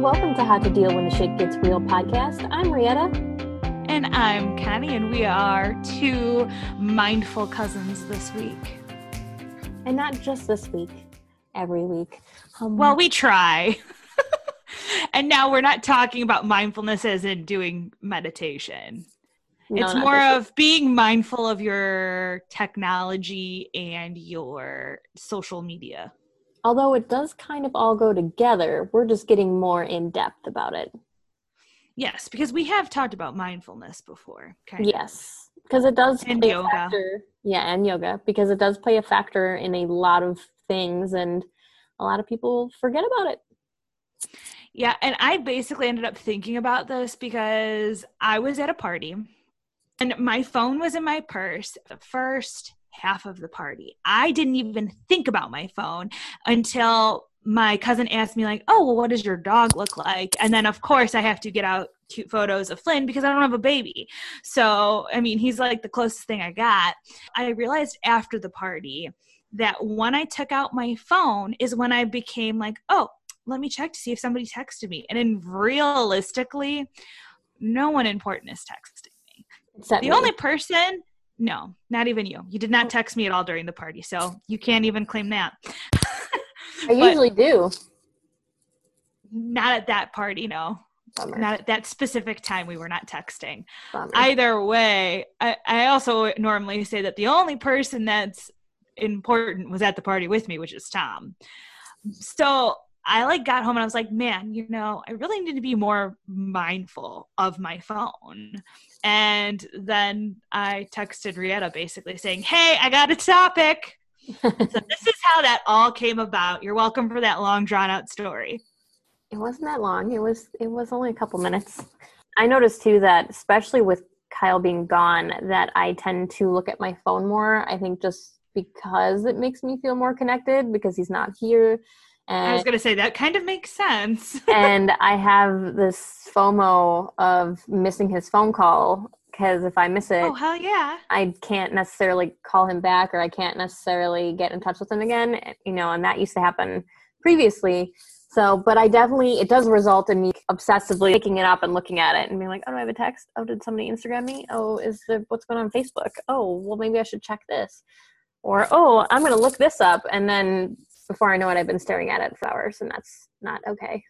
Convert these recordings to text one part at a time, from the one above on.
and welcome to How to Deal When the Shit Gets Real podcast. I'm Rietta. And I'm Connie, and we are two mindful cousins this week. And not just this week, every week. Um, well, we try. and now we're not talking about mindfulness as in doing meditation. No, it's more of being mindful of your technology and your social media. Although it does kind of all go together, we're just getting more in depth about it. Yes, because we have talked about mindfulness before. yes, because it does and play yoga. a factor. Yeah, and yoga because it does play a factor in a lot of things, and a lot of people forget about it. Yeah, and I basically ended up thinking about this because I was at a party and my phone was in my purse the first half of the party. I didn't even think about my phone until my cousin asked me like, "Oh, well what does your dog look like?" And then of course I have to get out cute photos of Flynn because I don't have a baby. So, I mean, he's like the closest thing I got. I realized after the party that when I took out my phone is when I became like, "Oh, let me check to see if somebody texted me." And in realistically, no one important is texting me. It's the me. only person, no, not even you. You did not oh. text me at all during the party, so you can't even claim that. I usually do. Not at that party, no. Bummer. Not at that specific time. We were not texting. Bummer. Either way, I, I also normally say that the only person that's important was at the party with me, which is Tom. So I like got home and I was like, man, you know, I really need to be more mindful of my phone. And then I texted Rietta basically saying, hey, I got a topic. so this is how that all came about. You're welcome for that long drawn out story. It wasn't that long. It was it was only a couple minutes. I noticed too that especially with Kyle being gone that I tend to look at my phone more. I think just because it makes me feel more connected because he's not here and, I was going to say that kind of makes sense. and I have this FOMO of missing his phone call because if I miss it, oh hell yeah, I can't necessarily call him back or I can't necessarily get in touch with him again. Eh, you know, and that used to happen previously. So, but I definitely it does result in me obsessively picking it up and looking at it and being like, oh, do I have a text? Oh, did somebody Instagram me? Oh, is there what's going on Facebook? Oh, well, maybe I should check this. Or oh, I'm going to look this up, and then before I know it, I've been staring at it for hours, and that's not okay.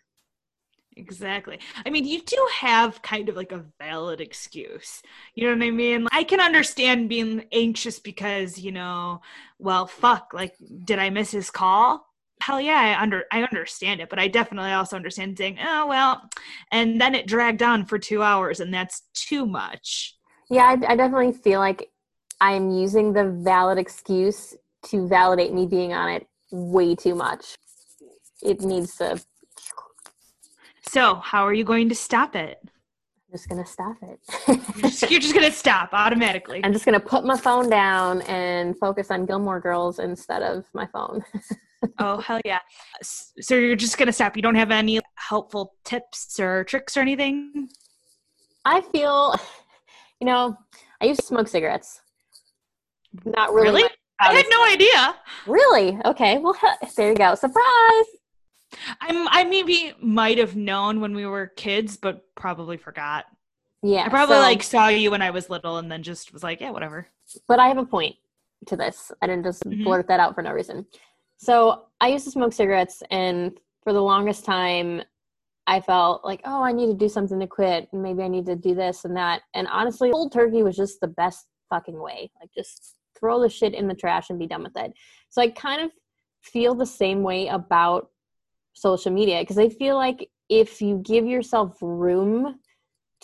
Exactly. I mean, you do have kind of like a valid excuse. You know what I mean? I can understand being anxious because, you know, well, fuck, like, did I miss his call? Hell yeah, I under I understand it, but I definitely also understand saying, oh well, and then it dragged on for two hours, and that's too much. Yeah, I, I definitely feel like I'm using the valid excuse to validate me being on it way too much. It needs to. So, how are you going to stop it? I'm just going to stop it. you're, just, going to stop automatically. I'm just going to put my phone down and focus on Gilmore Girls instead of my phone. oh, hell yeah. So, you're just going to stop. You don't have any helpful tips or tricks or anything? I feel, you know, I used to smoke cigarettes. Not really. Really? I had no idea. Really? Okay. Well, there you go. Surprise. I'm. I maybe might have known when we were kids, but probably forgot. Yeah. I probably so, like saw you when I was little, and then just was like, yeah, whatever. But I have a point to this. I didn't just mm-hmm. blurt that out for no reason. So I used to smoke cigarettes, and for the longest time, I felt like, oh, I need to do something to quit. Maybe I need to do this and that. And honestly, cold turkey was just the best fucking way. Like, just throw the shit in the trash and be done with it. So I kind of feel the same way about social media because I feel like if you give yourself room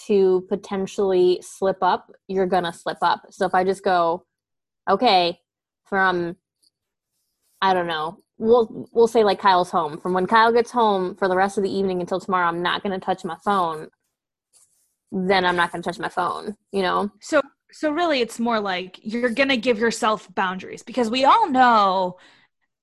to potentially slip up, you're gonna slip up. So if I just go, okay, from I don't know, we'll we'll say like Kyle's home. From when Kyle gets home for the rest of the evening until tomorrow, I'm not gonna touch my phone. Then I'm not gonna touch my phone. You know. So so really it's more like you're going to give yourself boundaries because we all know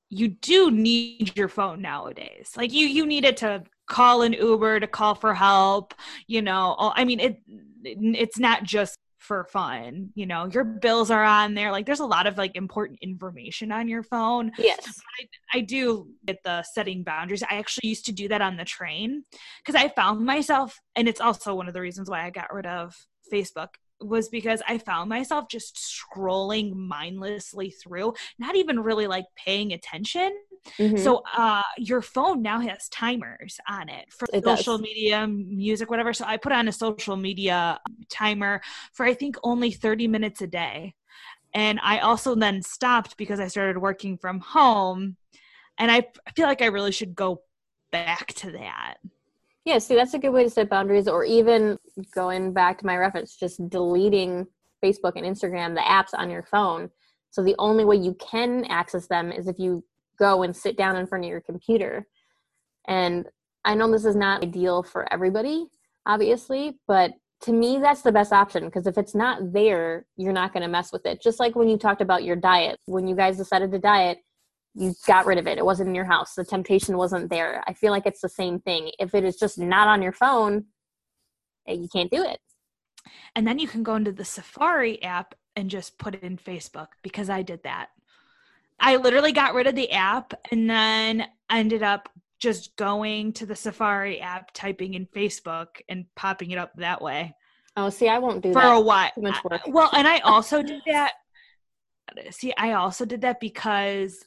you do need your phone nowadays. Like you you need it to call an Uber, to call for help, you know. I mean it it's not just for fun. You know, your bills are on there. Like there's a lot of like important information on your phone. Yes. I, I do get the setting boundaries. I actually used to do that on the train because I found myself, and it's also one of the reasons why I got rid of Facebook was because I found myself just scrolling mindlessly through, not even really like paying attention. Mm-hmm. So uh your phone now has timers on it for it social does. media, music, whatever. So I put on a social media timer for I think only 30 minutes a day. And I also then stopped because I started working from home. And I feel like I really should go back to that. Yeah, see, that's a good way to set boundaries, or even going back to my reference, just deleting Facebook and Instagram, the apps on your phone. So the only way you can access them is if you go and sit down in front of your computer. And I know this is not ideal for everybody, obviously, but to me, that's the best option because if it's not there, you're not going to mess with it. Just like when you talked about your diet, when you guys decided to diet, you got rid of it. It wasn't in your house. The temptation wasn't there. I feel like it's the same thing. If it is just not on your phone, eh, you can't do it. And then you can go into the Safari app and just put it in Facebook because I did that. I literally got rid of the app and then ended up just going to the Safari app, typing in Facebook and popping it up that way. Oh, see, I won't do for that. a while. Too much work. Well, and I also did that. See, I also did that because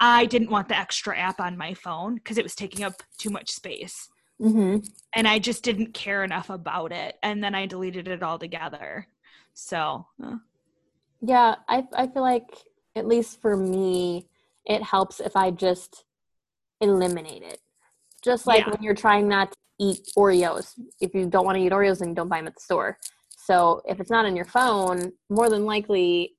I didn't want the extra app on my phone because it was taking up too much space. Mm-hmm. And I just didn't care enough about it. And then I deleted it altogether. So, uh. yeah, I, I feel like, at least for me, it helps if I just eliminate it. Just like yeah. when you're trying not to eat Oreos. If you don't want to eat Oreos, then don't buy them at the store. So if it's not on your phone, more than likely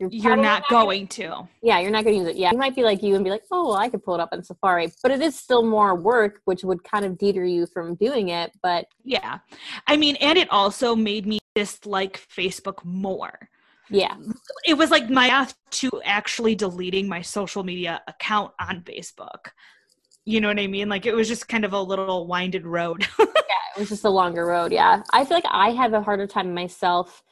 you're, you're not, not going to. Yeah, you're not going to use it. Yeah, you might be like you and be like, oh, well, I could pull it up in Safari, but it is still more work, which would kind of deter you from doing it. But yeah, I mean, and it also made me dislike Facebook more. Yeah, it was like my path to actually deleting my social media account on Facebook. You know what I mean? Like it was just kind of a little winded road. yeah, it was just a longer road. Yeah, I feel like I have a harder time myself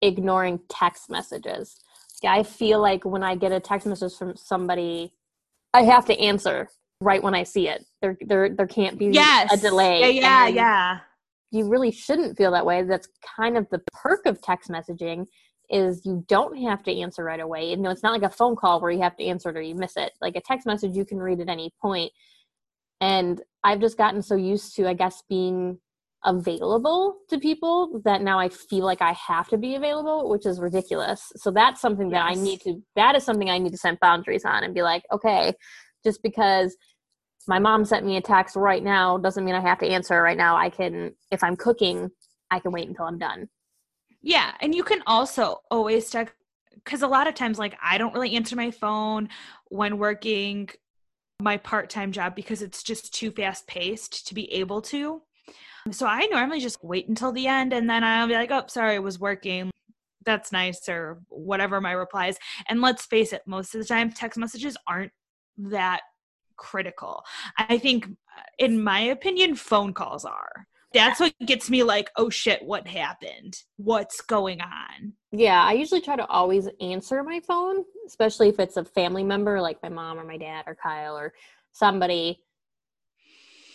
ignoring text messages I feel like when I get a text message from somebody, I have to answer right when I see it. There, there, there can't be yes. a delay. Yeah, yeah, yeah. You really shouldn't feel that way. That's kind of the perk of text messaging is you don't have to answer right away. You know, it's not like a phone call where you have to answer it or you miss it. Like a text message, you can read at any point. And I've just gotten so used to, I guess, being available to people that now I feel like I have to be available, which is ridiculous. So that's something that I need to that is something I need to set boundaries on and be like, okay, just because my mom sent me a text right now doesn't mean I have to answer right now. I can if I'm cooking, I can wait until I'm done. Yeah, and you can also always text because a lot of times like I don't really answer my phone when working my part-time job because it's just too fast paced to be able to so I normally just wait until the end and then I'll be like, oh, sorry, it was working. That's nice, or whatever my replies. And let's face it, most of the time, text messages aren't that critical. I think, uh, in my opinion, phone calls are. That's what gets me like, oh shit, what happened? What's going on? Yeah, I usually try to always answer my phone, especially if it's a family member like my mom or my dad or Kyle or somebody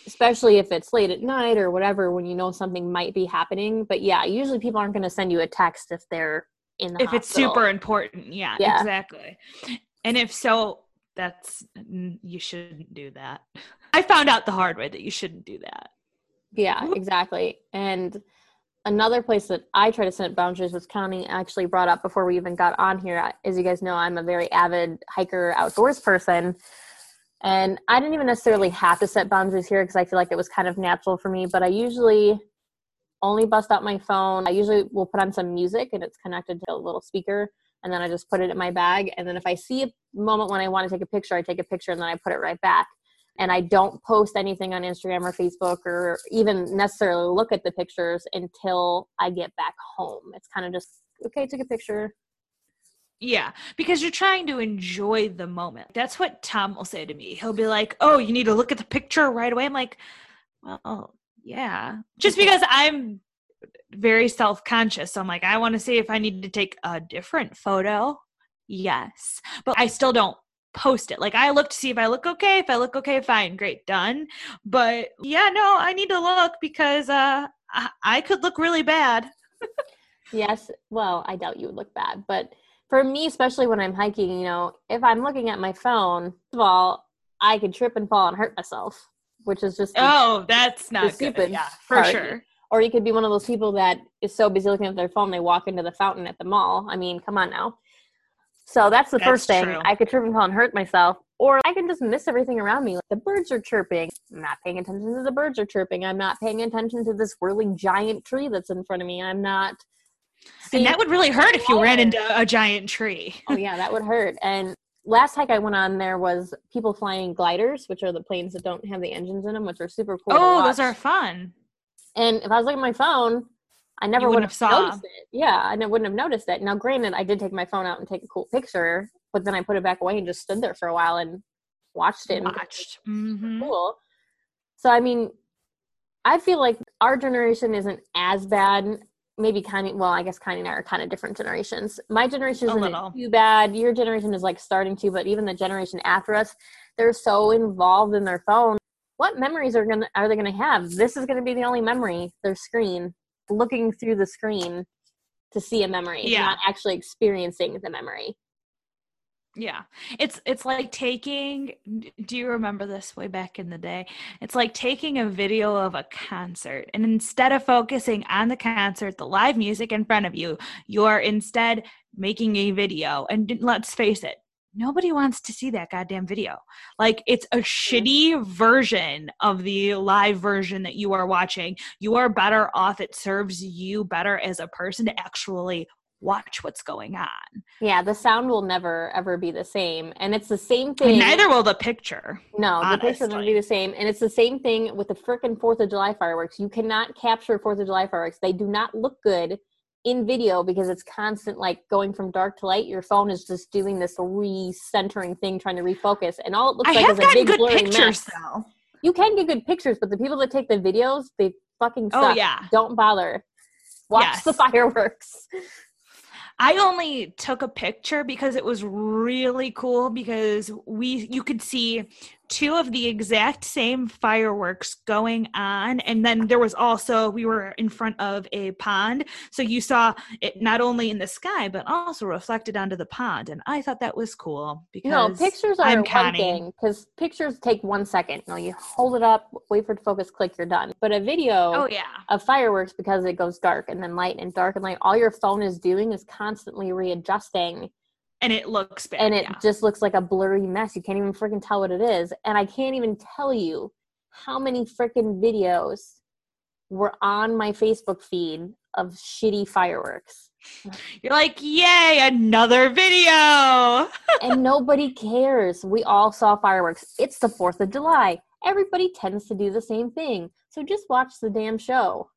especially if it's late at night or whatever when you know something might be happening. But yeah usually people aren't going to send you a text if they're in the if hospital. it's super important yeah, yeah. exactly. And if so that's you shouldn't do that. I found out the hard way that you shouldn't do that. Yeah exactly. And another place that i try to set boundaries was connie actually brought up before we even got on here as you guys know i'm a very avid hiker outdoors person and I didn't even necessarily have to set boundaries here because I feel like it was kind of natural for me, but I usually only bust out my phone. I usually will put on some music and it's connected to a little speaker and then I just put it in my bag. And then if I see a moment when I want to take a picture, I take a picture and then I put it right back. And I don't post anything on Instagram or Facebook or even necessarily look at the pictures until I get back home. It's kind of just, okay, take a picture, yeah, because you're trying to enjoy the moment. That's what Tom will say to me. He'll be like, "Oh, you need to look at the picture right away." I'm like, "Well, yeah." Just because I'm very self conscious. So I'm like, I want to see if I need to take a different photo. Yes. But I still don't post it. Like I look to see if I look okay. If I look okay, fine, great, done. But yeah, no, I need to look because uh I, I could look really bad. yes. Well, I doubt you would look bad, but for me, especially when I'm hiking, you know, if I'm looking at my phone, first of all, I could trip and fall and hurt myself, which is just oh, that's not stupid. Yeah, for part. sure. Or you could be one of those people that is so busy looking at their phone they walk into the fountain at the mall. I mean, come on now. So that's the that's first thing. True. I could trip and fall and hurt myself, or I can just miss everything around me. Like the birds are chirping. I'm not paying attention to the birds are chirping. I'm not paying attention to this whirling giant tree that's in front of me. I'm not and that would really hurt if you ran into a giant tree. oh yeah, that would hurt. And last hike I went on there was people flying gliders, which are the planes that don't have the engines in them, which are super cool. Oh, those are fun. And if I was looking at my phone, I never would have saw. noticed it. Yeah, I wouldn't have noticed it. Now, granted, I did take my phone out and take a cool picture, but then I put it back away and just stood there for a while and watched it. Watched. Mm-hmm. Cool. So, I mean, I feel like our generation isn't as bad maybe kind of well i guess kind and i are kind of different generations. My generation isn't too bad. Your generation is like starting to but even the generation after us they're so involved in their phone. What memories are gonna are they gonna have? This is gonna be the only memory their screen looking through the screen to see a memory yeah. not actually experiencing the memory yeah. It's it's like taking do you remember this way back in the day? It's like taking a video of a concert and instead of focusing on the concert, the live music in front of you, you're instead making a video. And let's face it, nobody wants to see that goddamn video. Like it's a shitty version of the live version that you are watching. You are better off. It serves you better as a person to actually watch what's going on. Yeah, the sound will never ever be the same. And it's the same thing. And neither will the picture. No, honestly. the picture will be the same. And it's the same thing with the freaking 4th of July fireworks. You cannot capture 4th of July fireworks. They do not look good in video because it's constant like going from dark to light. Your phone is just doing this recentering thing trying to refocus. And all it looks I like is a big blurry pictures, mess. Though. You can get good pictures, but the people that take the videos, they fucking oh, suck. Oh, yeah. Don't bother. Watch yes. the fireworks. I only took a picture because it was really cool because we you could see two of the exact same fireworks going on. And then there was also we were in front of a pond. So you saw it not only in the sky but also reflected onto the pond. And i thought that was cool because no pictures are I'm one thing because pictures take one second. You know you hold it up wait for it to focus click you're done. But a video oh yeah. of fireworks because it goes dark and then light and dark and light all your phone is doing is constantly readjusting and it looks bad. And it yeah. just looks like a blurry mess. You can't even freaking tell what it is. And I can't even tell you how many freaking videos were on my Facebook feed of shitty fireworks. You're like, yay, another video. and nobody cares. We all saw fireworks. It's the 4th of July. Everybody tends to do the same thing. So just watch the damn show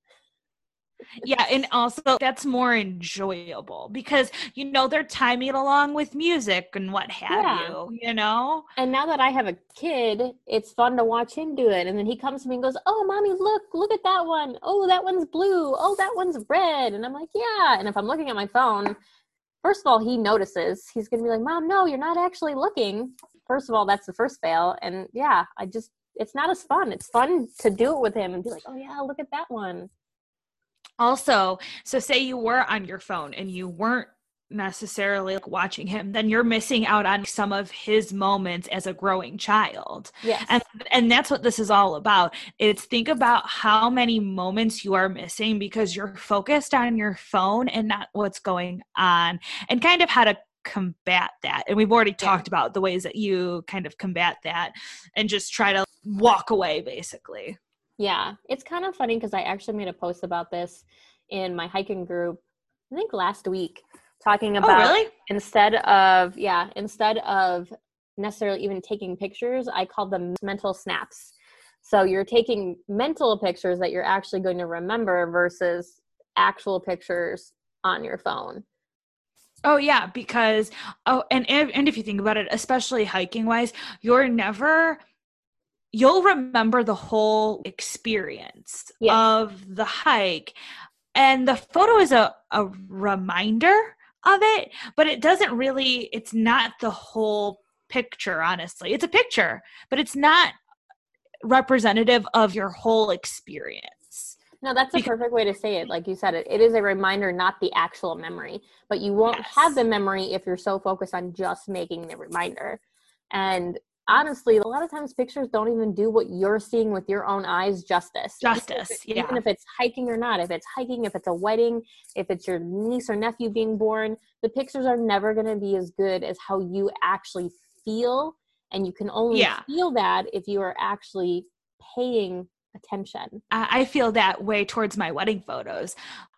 yeah and also that's more enjoyable because you know they're timing it along with music and what have yeah. you you know? And now that i have a kid it's fun to watch him do it and then he comes to me and goes oh mommy look look at that one. Oh that one's blue. Oh that one's red. And i'm like yeah. And if i'm looking at my phone first of all he notices. He's gonna be like mom no you're not actually looking. First of all that's the first fail and yeah i just it's not as fun. It's fun to do it with him and be like oh yeah look at that one also so say you were on your phone and you weren't necessarily like watching him then you're missing out on some of his moments as a growing child. Yes. And and that's what this is all about. It's think about how many moments you are missing because you're focused on your phone and not what's going on and kind of how to combat that. And we've already talked about the ways that you kind of combat that and just try to walk away basically yeah, it's kind of funny because I actually made a post about this in my hiking group, I think last week, talking oh, about oh, really? instead of, yeah, instead of necessarily even taking pictures, I called them mental snaps. So you're taking mental pictures that you're actually going to remember versus actual pictures on your phone. Oh yeah, because oh and if, and if you think about it, especially hiking wise, you're never you'll remember the whole experience yes. of the hike and the photo is a, a reminder of it, but it doesn't really, it's not the whole picture, honestly. It's a picture, but it's not representative of your whole experience. No, that's a perfect way to say it. Like you said, it, it is a reminder, not the actual memory. But you won't yes. have the memory if you're so focused on just making the reminder. And honestly, a lot of times pictures don't even do what you're seeing with your own eyes justice. Justice, even if, yeah. Even if it's hiking or not, if it's hiking, if it's a wedding, if it's your niece or nephew being born, the pictures are never going to be as good as how you actually feel. And you can only yeah. feel that if you are actually paying attention. I feel that way towards my wedding photos.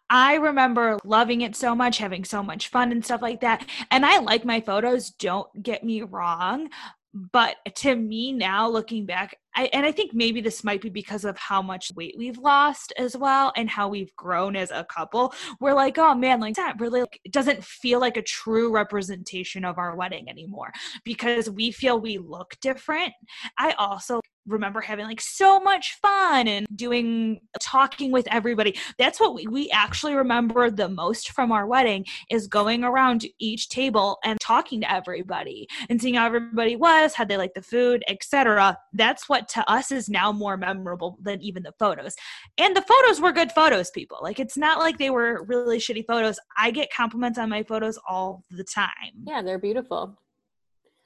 I remember loving it so much, having so much fun and stuff like that. And I like my photos, don't get me wrong but to me now looking back I, and i think maybe this might be because of how much weight we've lost as well and how we've grown as a couple. We're like oh man like that really like, doesn't feel like a true representation of our wedding anymore because we feel we look different. I also remember having like so much fun and doing talking with everybody. That's what we, we actually remember the most from our wedding is going around each table and talking to everybody and seeing how everybody was how they liked the food etc that's what to us is now more memorable than even the photos. And the photos were good photos people. Like it's not like they were really shitty photos. I get compliments on my photos all the time. Yeah they're beautiful.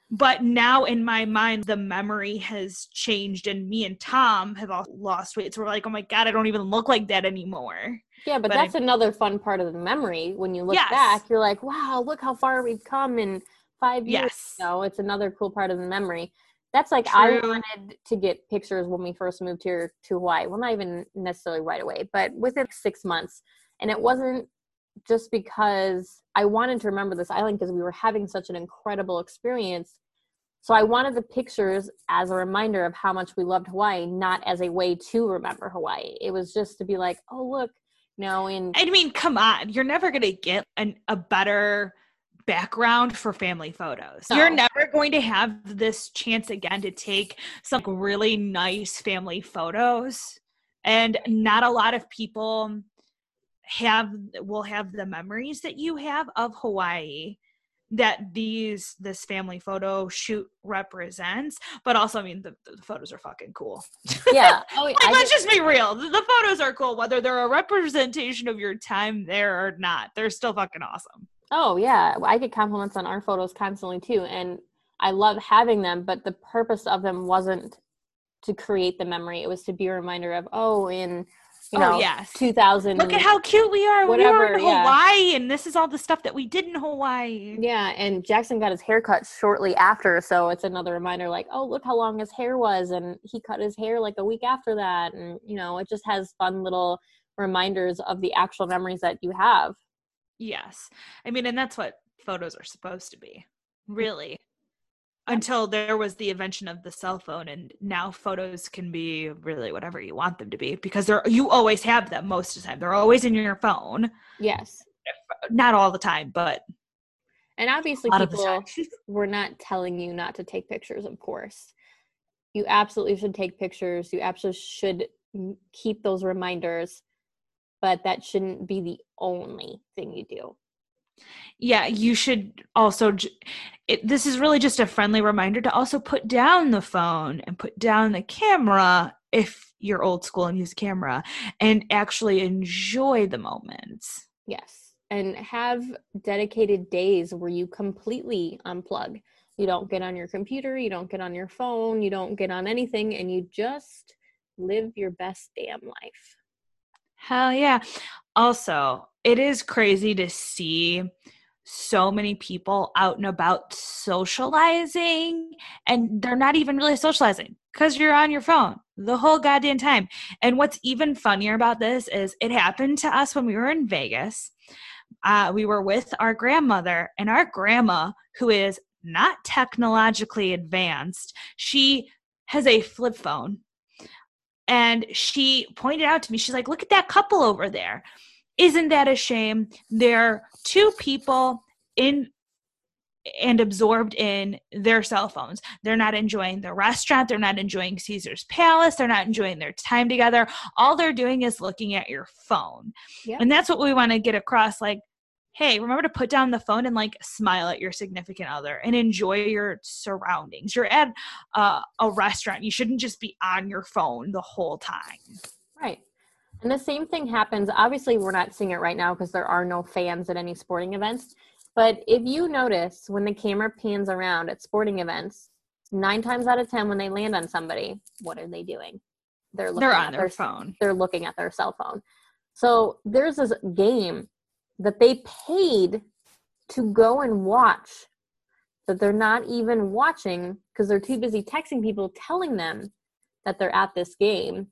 But now in my mind the memory has changed and me and tom have all lost weight. So we're like oh my god i don't even look like that anymore. Yeah but, but that's I, another fun part of the memory. When you look yes. back you're like wow look how far we've come in five years yes. know it's another cool part of the memory that's like True. i wanted to get pictures when we first moved here to hawaii well not even necessarily right away but within six months and it wasn't just because I wanted to remember this island because we were having such an incredible experience. So I wanted the pictures as a reminder of how much we loved Hawaii, not as a way to remember Hawaii. It was just to be like, oh look, no. And I mean, come on, you're never gonna get an, a better background for family photos. No. You're never going to have this chance again to take some really nice family photos, and not a lot of people have will have the memories that you have of Hawaii that these this family photo shoot represents. But also i mean the, the photos are fucking cool. Yeah. Oh, like, let's just be real. The, the, photos are cool whether they're a representation of your time there or not. They're still fucking awesome oh yeah i get compliments on our photos constantly too and i love having them but the purpose of them wasn't to create the memory it was to be a reminder of oh in you oh, know, yes. 2000. Look at how cute we are. Whatever, we are in Hawaii, yeah. and this is all the stuff that we did in Hawaii. Yeah, and Jackson got his hair cut shortly after, so it's another reminder like, oh, look how long his hair was, and he cut his hair like a week after that. And, you know, it just has fun little reminders of the actual memories that you have. Yes. I mean, and that's what photos are supposed to be, hmm. really. Until there was the invention of the cell phone and now photos can be really whatever you want them to be because they're you always have them most of the time. They're always in your phone. Yes. Not all the time but and obviously people we're not telling you not to take pictures of course. You absolutely should take pictures. You absolutely should keep those reminders but that shouldn't be the only thing you do. Yeah you should also it, this is really just a friendly reminder to also put down the phone and put down the camera if you're old school and use camera and actually enjoy the moments. Yes and have dedicated days where you completely unplug. You don't get on your computer you don't get on your phone you don't get on anything and you just live your best damn life hell yeah also it is crazy to see so many people out and about socializing and they're not even really socializing because you're on your phone the whole goddamn time. And what's even funnier about this is it happened to us when we were in Vegas. Uh, we were with our grandmother, and our grandma, who is not technologically advanced, she has a flip phone. And she pointed out to me, she's like, Look at that couple over there. Isn't that a shame? They're two people in and absorbed in their cell phones. They're not enjoying the restaurant. They're not enjoying Caesar's Palace. They're not enjoying their time together. All they're doing is looking at your phone. Yep. And that's what we want to get across. Like, hey, remember to put down the phone and like smile at your significant other and enjoy your surroundings. You're at uh, a restaurant. You shouldn't just be on your phone the whole time. Right. And the same thing happens. Obviously, we're not seeing it right now because there are no fans at any sporting events. But if you notice when the camera pans around at sporting events, nine times out of ten, when they land on somebody, what are they doing? They're looking they're on their, their phone. They're looking at their cell phone. So there's this game that they paid to go and watch that they're not even watching because they're too busy texting people telling them that they're at this game.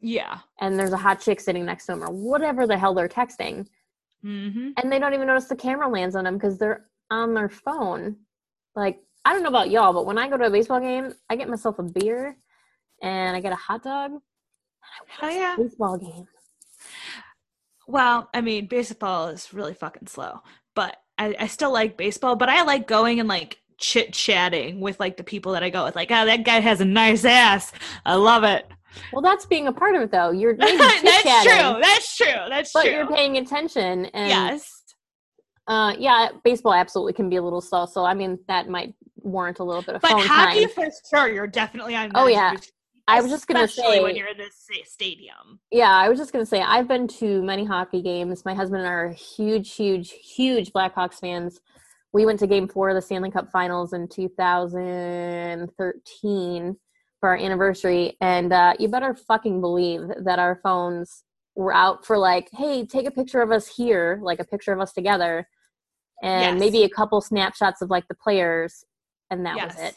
Yeah. And there's a hot chick sitting next to them or whatever the hell they're texting. Mm-hmm. And they don't even notice the camera lands on them because they're on their phone. Like, I don't know about y'all, but when I go to a baseball game, I get myself a beer and I get a hot dog. Oh yeah. baseball game. Well, I mean, baseball is really fucking slow, but I, I still like baseball. But I like going and like chit chatting with like the people that I go with. Like, oh, that guy has a nice ass. I love it. Well, that's being a part of it, though. You're that's true. That's true. That's but true. But you're paying attention, and yes, uh, yeah, baseball absolutely can be a little slow. So I mean, that might warrant a little bit of but phone hockey time. for sure. You're definitely on. Oh yeah. I was just gonna say when you're in this stadium. Yeah, I was just gonna say I've been to many hockey games. My husband and I are huge, huge, huge Blackhawks fans. We went to Game Four of the Stanley Cup Finals in 2013 for our anniversary, and uh, you better fucking believe that our phones were out for like, hey, take a picture of us here, like a picture of us together, and yes. maybe a couple snapshots of like the players, and that yes. was it.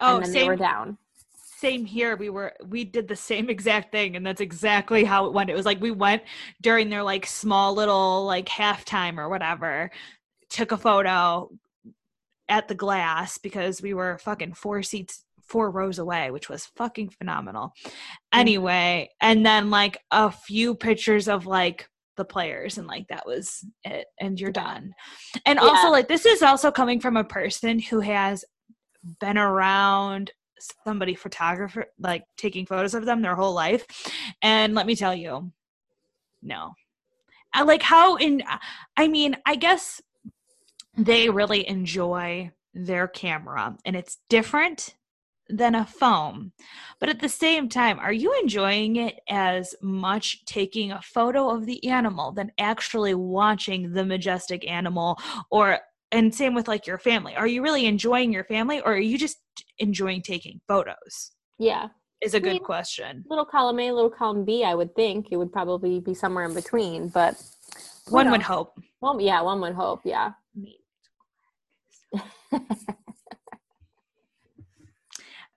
Oh, and then same, they were down. Same here. We were we did the same exact thing, and that's exactly how it went. It was like we went during their like small little like halftime or whatever, took a photo at the glass because we were fucking four seats four rows away, which was fucking phenomenal. Mm. Anyway, and then like a few pictures of like the players and like that was it and you're done. And yeah. also like this is also coming from a person who has been around somebody photographer like taking photos of them their whole life and let me tell you no I like how in i mean i guess they really enjoy their camera and it's different than a phone. But at the same time, are you enjoying it as much taking a photo of the animal than actually watching the majestic animal or and same with like your family. Are you really enjoying your family or are you just enjoying taking photos? Yeah. Is a good mean, question. Little column A, little column B, I would think. It would probably be somewhere in between, but one knows? would hope. Well, yeah, one would hope, yeah.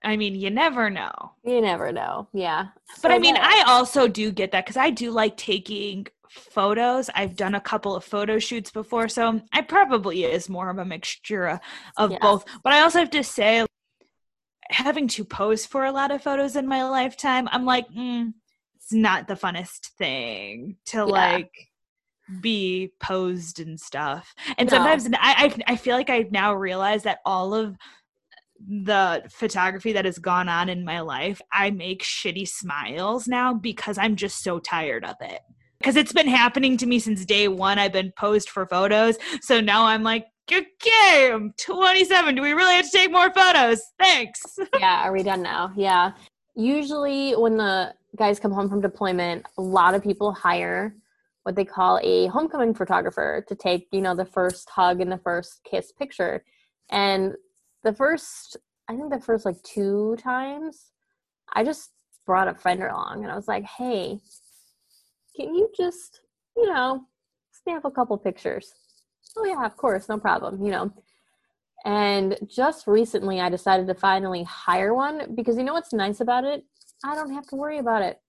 I mean, you never know. You never know. Yeah. But so I mean, I also do get that because I do like taking photos. I've done a couple of photo shoots before, so I probably is more of a mixture of yeah. both. But I also have to say, having to pose for a lot of photos in my lifetime, I'm like, mm, it's not the funnest thing to yeah. like be posed and stuff. And no. sometimes I, I I feel like I now realize that all of the photography that has gone on in my life, I make shitty smiles now because I'm just so tired of it. Because it's been happening to me since day one. I've been posed for photos. So now I'm like, okay, I'm 27. Do we really have to take more photos? Thanks. yeah, are we done now? Yeah. Usually, when the guys come home from deployment, a lot of people hire what they call a homecoming photographer to take, you know, the first hug and the first kiss picture. And the first I think the first like two times I just brought a friend along and I was like, "Hey, can you just, you know, snap a couple pictures?" Oh yeah, of course, no problem, you know. And just recently I decided to finally hire one because you know what's nice about it? I don't have to worry about it.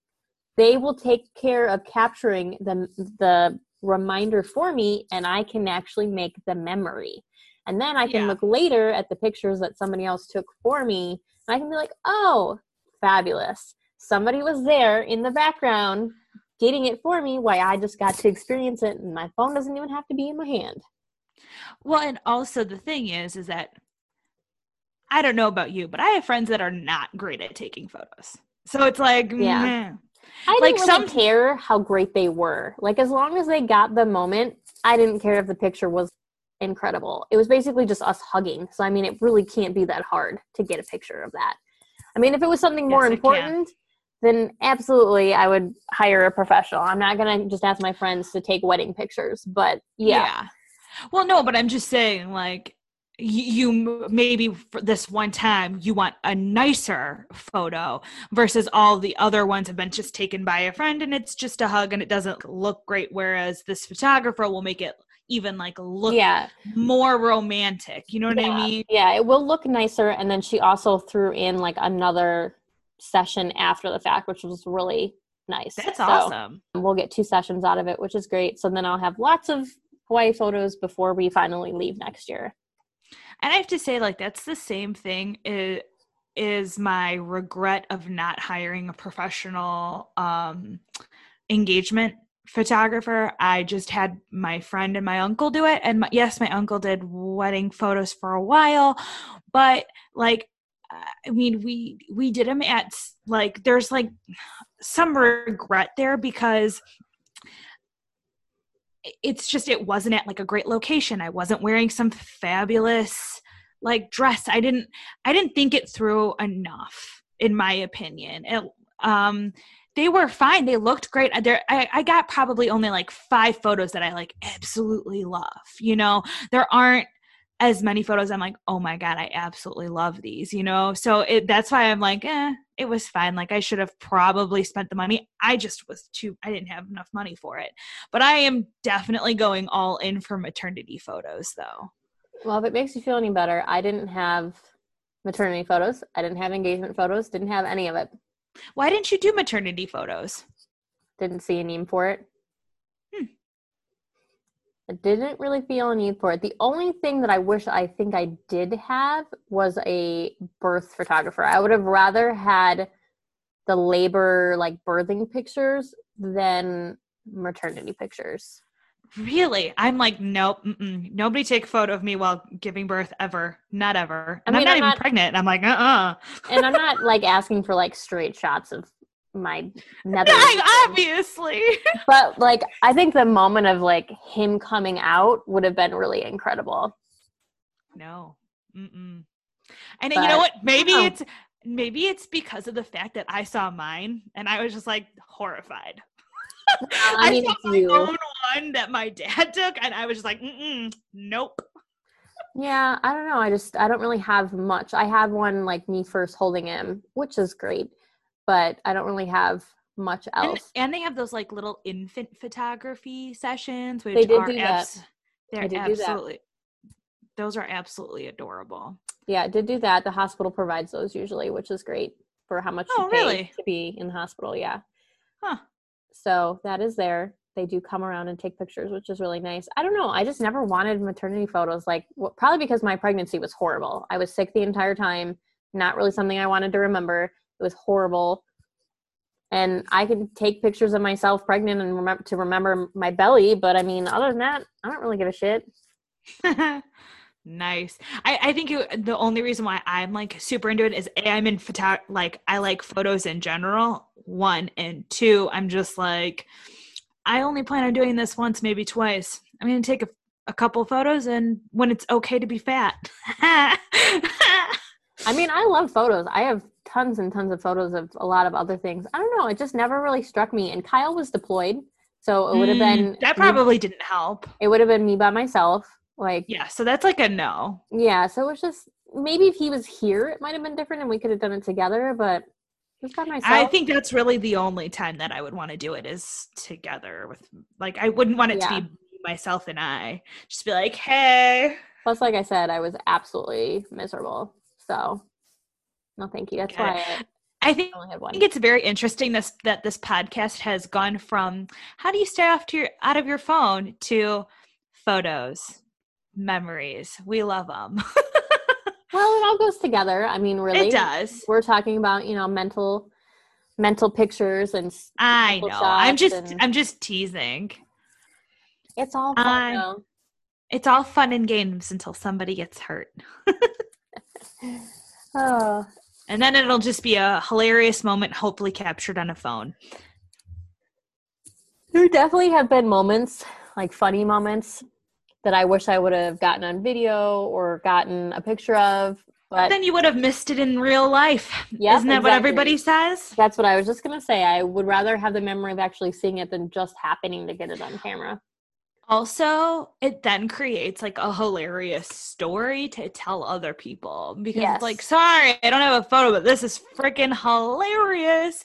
They will take care of capturing the the reminder for me and I can actually make the memory. And then I can yeah. look later at the pictures that somebody else took for me and I can be like, oh, fabulous. Somebody was there in the background getting it for me Why I just got to experience it and my phone doesn't even have to be in my hand. Well, and also the thing is, is that I don't know about you, but I have friends that are not great at taking photos. So it's like, Yeah. I Like didn't really some- care how great they were. Like as long as they got the moment, I didn't care if the picture was incredible. It was basically just us hugging. So I mean, it really can't be that hard to get a picture of that. I mean, if it was something more Yes, important, then absolutely I would hire a professional. I'm not gonna just ask my friends to take wedding pictures, but yeah, Well, no, but I'm just saying, like, y- you maybe for this one time you want a nicer photo versus all the other ones have been just taken by a friend and it's just a hug and it doesn't look great. Whereas this photographer will make it even like look yeah, more romantic. You know what yeah. I mean? Yeah, it will look nicer. And then she also threw in like another session after the fact, which was really nice. That's So- awesome. we'll get two sessions out of it, which is great. So then I'll have lots of Hawaii photos before we finally leave next year. And I have to say, like, that's the same thing. Is, is my regret of not hiring a professional um, engagement photographer. I just had my friend and my uncle do it. And my, yes, my uncle did wedding photos for a while, but like, I mean, we we did them at like there's like some regret there because it's just it wasn't at like a great location. I wasn't wearing some fabulous like dress. I didn't I didn't think it through enough in my opinion. It, um they were fine. They looked great. There I, I got probably only like five photos that I like absolutely love. You know, there aren't as many photos I'm like, oh my God, I absolutely love these, you know? So it that's why I'm like, eh, it was fine. Like I should have probably spent the money. I just was too I didn't have enough money for it. But I am definitely going all in for maternity photos though. Well, if it makes you feel any better, I didn't have maternity photos. I didn't have engagement photos. Didn't have any of it. Why didn't you do maternity photos? Didn't see a need for it. I didn't really feel a need for it. The only thing that I wish I think I did have was a birth photographer. I would have rather had the labor, like birthing pictures, than maternity pictures. Really? I'm like, nope, nobody take a photo of me while giving birth ever, not ever. And I mean, am not I'm even not- pregnant. And I'm like, uh, uh and I'm not like asking for like straight shots of my nether. obviously. but like I think the moment of like him coming out would have been really incredible. no, mm-mm. And you know what? Maybe it's maybe it's because of the fact that I saw mine and I was just like horrified. I mean, saw my you. own one that my dad took, and I was just like, nope. Yeah, I don't know. I just I don't really have much. I have one like me first holding him, which is great, but I don't really have much else. and they have those like little infant photography sessions, which they did are do that. abs- they're did do that. absolutely those are absolutely adorable. Yeah, I did do that. The hospital provides those usually, which is great for how much Oh, you pay really? to be in the hospital. Yeah. Huh. So that is there. They do come around and take pictures, which is really nice. I don't know. I just never wanted maternity photos. Like, wh- probably because my pregnancy was horrible. I was sick the entire time. Not really something I wanted to remember. It was horrible. And I can take pictures of myself pregnant and remember to remember my belly, but I mean, other than that, I don't really give a shit. nice. I, I think it, the only reason why I'm like super into it is A, I'm in photo like I like photos in general. One and two, I'm just like I only plan on doing this once, maybe twice. I'm gonna take a, a couple photos and when it's okay to be fat. I mean, I love photos. I have tons and tons of photos of a lot of other things. I don't know. It just never really struck me. And Kyle was deployed, so it would have Mm, been that me- probably didn't help. it would have been me by myself. Like, Yeah, so that's like a no. yeah. So it was just maybe if he was here, it might have been different, and we could have done it together. But just by myself. I think that's really the only time that I would want to do it is together with like I wouldn't want it Yeah. to be myself and I. Just be like, hey. Plus, like I said, I was absolutely miserable. So, no, thank you. That's why I I think only had I think it's very interesting this that this podcast has gone from how do you stay off to your out of your phone to photos, memories. We love them. Well, it all goes together. I mean, really, it does. we're talking about you know mental mental pictures and I know. I'm just and- I'm just teasing. it's all fun I- it's all fun and games until somebody gets hurt. oh, and then it'll just be a hilarious moment, hopefully captured on a phone. There definitely have been moments, like funny moments, that I wish I would have gotten on video or gotten a picture of. But then you would have missed it in real life. Yep, Isn't that what everybody says? that's what I was just gonna say. I would rather have the memory of actually seeing it than just happening to get it on camera. Also, it then creates like a hilarious story to tell other people because Yes. it's like, sorry, I don't have a photo, but this is freaking hilarious.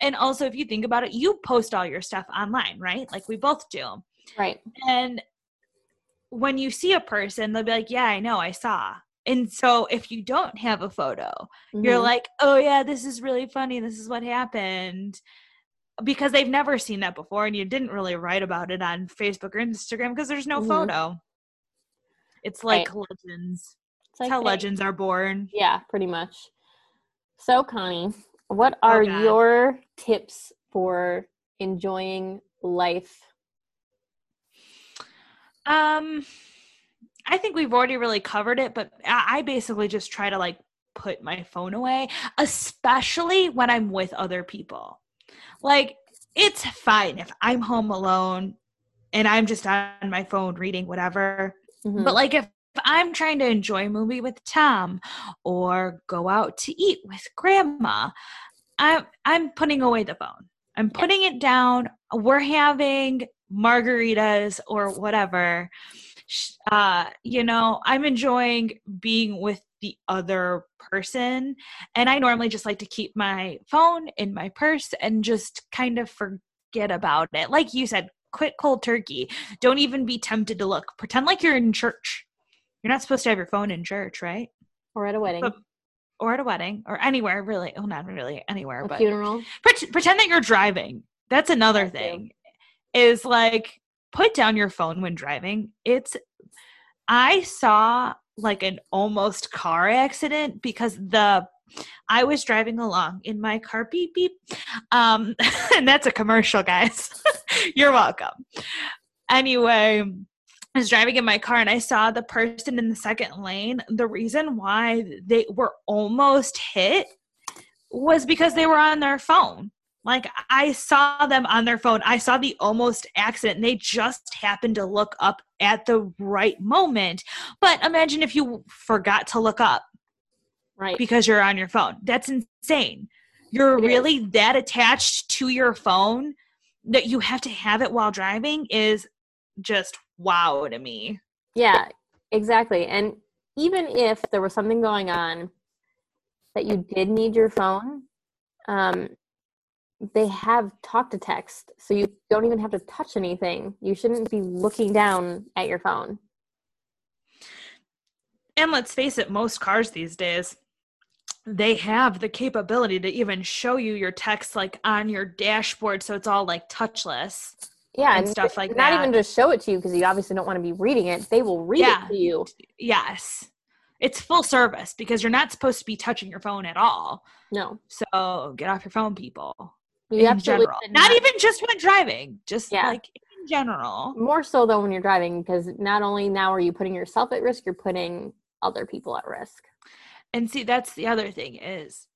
And also, if you think about it, you post all your stuff online, right? Like we both do. Right. And when you see a person, they'll be like, yeah, I know, I saw. And so if you don't have a photo, you're Mhm. like, oh yeah, this is really funny. This is what happened. Because they've never seen that before and you didn't really write about it on Facebook or Instagram because there's no Mhm. photo. It's like legends. It's like, how hey, legends are born. Yeah, pretty much. So, Connie, what are God. your tips for enjoying life? Um I think we've already really covered it, but I I basically just try to like put my phone away, especially when I'm with other people. Like it's fine if I'm home alone and I'm just on my phone reading whatever. Mhm. But like if I'm trying to enjoy a movie with Tom or go out to eat with grandma, I'm I'm putting away the phone. I'm putting it down. We're having margaritas or whatever. Uh, you know, I'm enjoying being with the other person. And I normally just like to keep my phone in my purse and just kind of forget about it. Like you said, quit cold turkey. Don't even be tempted to look. Pretend like you're in church. You're not supposed to have your phone in church, right? or at a wedding, But- Or at a wedding or anywhere, really. Oh, not really anywhere, a but funeral. Pret- pretend that you're driving. That's another That too. thing. Is like put down your phone when driving. It's I saw like an almost car accident because the I was driving along in my car beep beep. Um and that's a commercial guys. you're welcome. Anyway, I was driving in my car and I saw the person in the second lane. The reason why they were almost hit was because they were on their phone. Like I saw them on their phone. I saw the almost accident. They just happened to look up at the right moment. But imagine if you forgot to look up Right. because you're on your phone. That's insane. You're It is. really that attached to your phone that you have to have it while driving is just wow to me. Yeah, exactly. And even if there was something going on that you did need your phone, um, they have talk to text, so you don't even have to touch anything. You shouldn't be looking down at your phone. And let's face it, most cars these days, they have the capability to even show you your text like on your dashboard, so it's all like touchless. Yeah, And stuff like not that. Not even just show it to you because you obviously don't want to be reading it. They will read Yeah. it to you. Yes. It's full service because you're not supposed to be touching your phone at all. No, So get off your phone, people. You in general. should Not even just when driving, just Yeah. like in general. more so though when you're driving because not only now are you putting yourself at risk, you're putting other people at risk. And see, that's the other thing is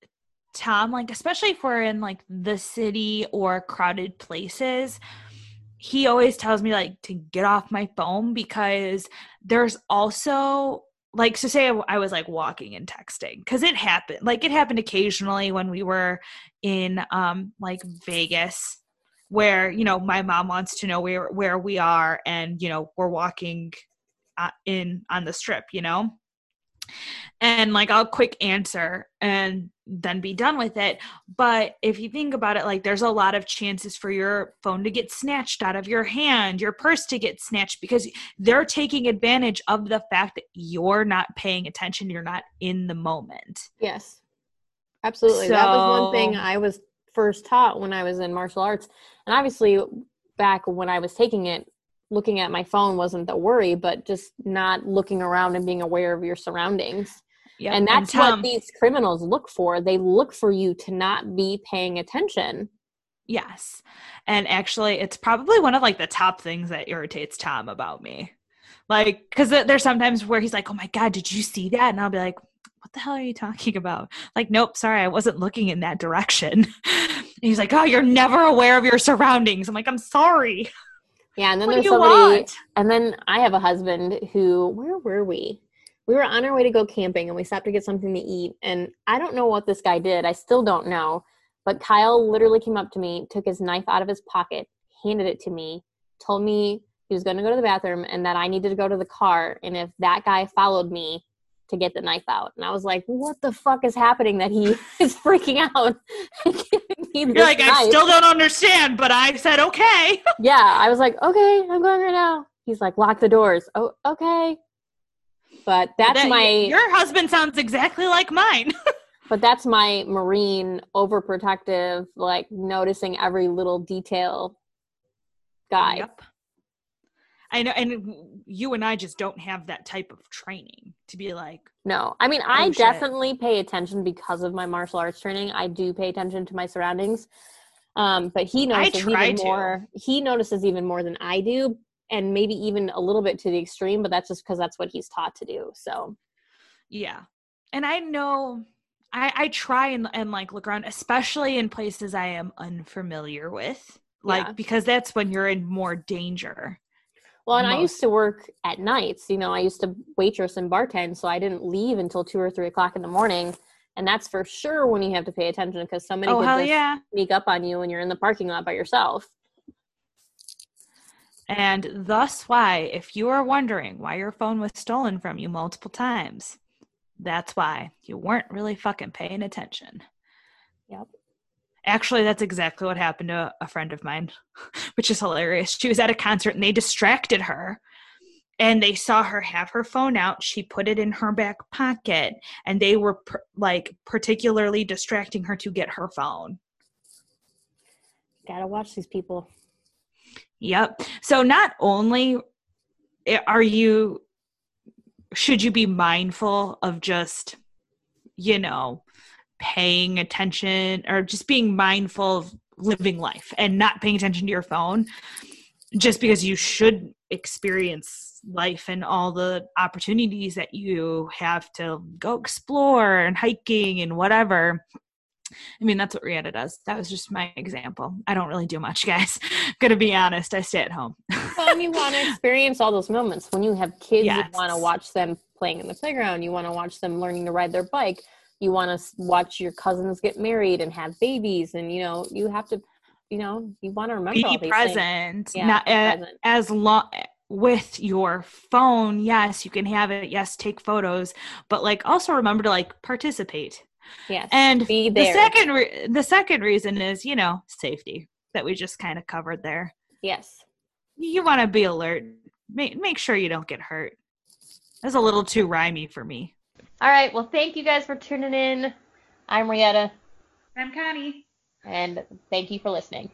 Tom, like, especially if we're in like the city or crowded places, he always tells me like to get off my phone because there's also like so say I, I was like walking and texting because it happened like it happened occasionally when we were in um like Vegas where you know my mom wants to know where where we are and you know we're walking uh, in on the strip you know and like I'll quick answer and then be done with it. But if you think about it, like there's a lot of chances for your phone to get snatched out of your hand, your purse to get snatched because they're taking advantage of the fact that you're not paying attention, you're not in the moment. Yes, absolutely. that was one thing I was first taught when I was in martial arts, and obviously back when I was taking it, looking at my phone wasn't the worry, but just not looking around and being aware of your surroundings. Yeah, and that's Tom- what these criminals look for. They look for you to not be paying attention. Yes. And actually it's probably one of like the top things that irritates Tom about me. Like, because there's sometimes where he's like, "Oh my god, did you see that?" And I'll be like, "What the hell are you talking about?" Like, nope, sorry, I wasn't looking in that direction. and he's like, "Oh, you're never aware of your surroundings." I'm like, "I'm sorry." Yeah, and then What there's somebody, want? and then I have a husband who, where were we? We were on our way to go camping and we stopped to get something to eat. And I don't know what this guy did. I still don't know. But Kyle literally came up to me, took his knife out of his pocket, handed it to me, told me he was going to go to the bathroom and that I needed to go to the car. And if that guy followed me, to get the knife out. And I was like, what the fuck is happening that he is freaking out and giving me this You're like, I still don't understand, but I said okay. yeah, I was like, okay, I'm going right now. He's like, lock the doors. Oh, okay. But that's That- my Your husband sounds exactly like mine. but that's my marine overprotective, like noticing every little detail guy. Yep. I know, and you and I just don't have that type of training to be like, No, I mean, I Oh, shit. definitely pay attention because of my martial arts training. I do pay attention to my surroundings. Um, but he I notices even to. more. He notices even more than I do, and maybe even a little bit to the extreme. But that's just because that's what he's taught to do. So yeah. And I know I, I try and, and like look around, especially in places I am unfamiliar with, like Yeah. because that's when you're in more danger. Well, and I used to work at nights. You know, I used to waitress and bartend, so I didn't leave until two or three o'clock in the morning. And that's for sure when you have to pay attention because somebody oh could just yeah! sneak up on you when you're in the parking lot by yourself. And thus, why, if you are wondering why your phone was stolen from you multiple times, that's why you weren't really fucking paying attention. Yep. Actually, that's exactly what happened to a friend of mine, which is hilarious. She was at a concert and they distracted her. And they saw her have her phone out. She put it in her back pocket, and they were per- like particularly distracting her to get her phone. Gotta watch these people. Yep. So not only eh, are you should you be mindful of just you know paying attention or just being mindful of living life and not paying attention to your phone just because you should experience life and all the opportunities that you have to go explore and hiking and whatever I mean, that's what Rihanna does. That was just my example. I don't really do much, guys. Gonna be honest, I stay at home. Well, you want to experience all those moments. When you have kids, Yes. you want to watch them playing in the playground. You want to watch them learning to ride their bike. You want to watch your cousins get married and have babies. And, you know, you have to, you know, you want to remember all be present. Yeah, not be a- present. as long with your phone. Yes, you can have it. Yes, take photos, but like also remember to like participate. Yes. And Be there. the second re- the second reason is you know safety that we just kind of covered there. yes. You want to be alert. Make make sure you don't get hurt. That's a little too rhymy for me. All right. Well, thank you guys for tuning in. I'm Rietta, I'm Connie. and thank you for listening.